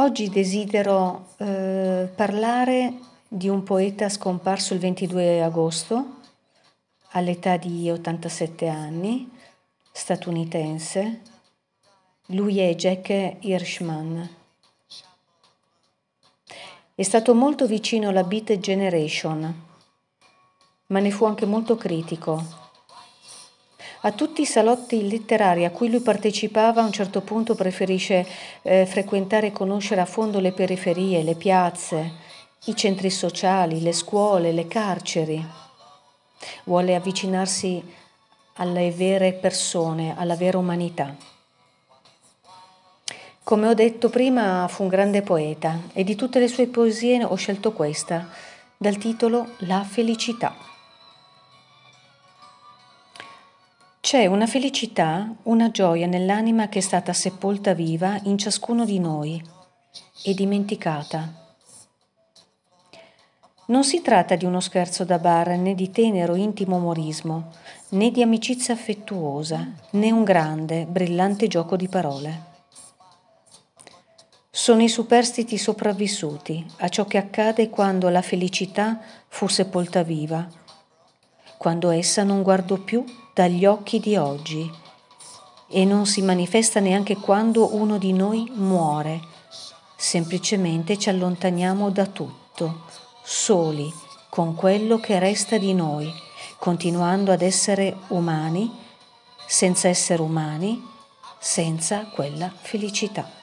Oggi desidero eh, parlare di un poeta scomparso il 22 agosto all'età di 87 anni, statunitense. Lui è Jack Hirschman. È stato molto vicino alla Beat Generation, ma ne fu anche molto critico a tutti i salotti letterari a cui lui partecipava, a un certo punto preferisce eh, frequentare e conoscere a fondo le periferie, le piazze, i centri sociali, le scuole, le carceri. Vuole avvicinarsi alle vere persone, alla vera umanità. Come ho detto prima, fu un grande poeta e di tutte le sue poesie ho scelto questa, dal titolo La felicità. C'è una felicità, una gioia nell'anima che è stata sepolta viva in ciascuno di noi e dimenticata. Non si tratta di uno scherzo da bar né di tenero intimo umorismo, né di amicizia affettuosa, né un grande, brillante gioco di parole. Sono i superstiti sopravvissuti a ciò che accade quando la felicità fu sepolta viva, quando essa non guardò più dagli occhi di oggi e non si manifesta neanche quando uno di noi muore. Semplicemente ci allontaniamo da tutto, soli, con quello che resta di noi, continuando ad essere umani, senza essere umani, senza quella felicità.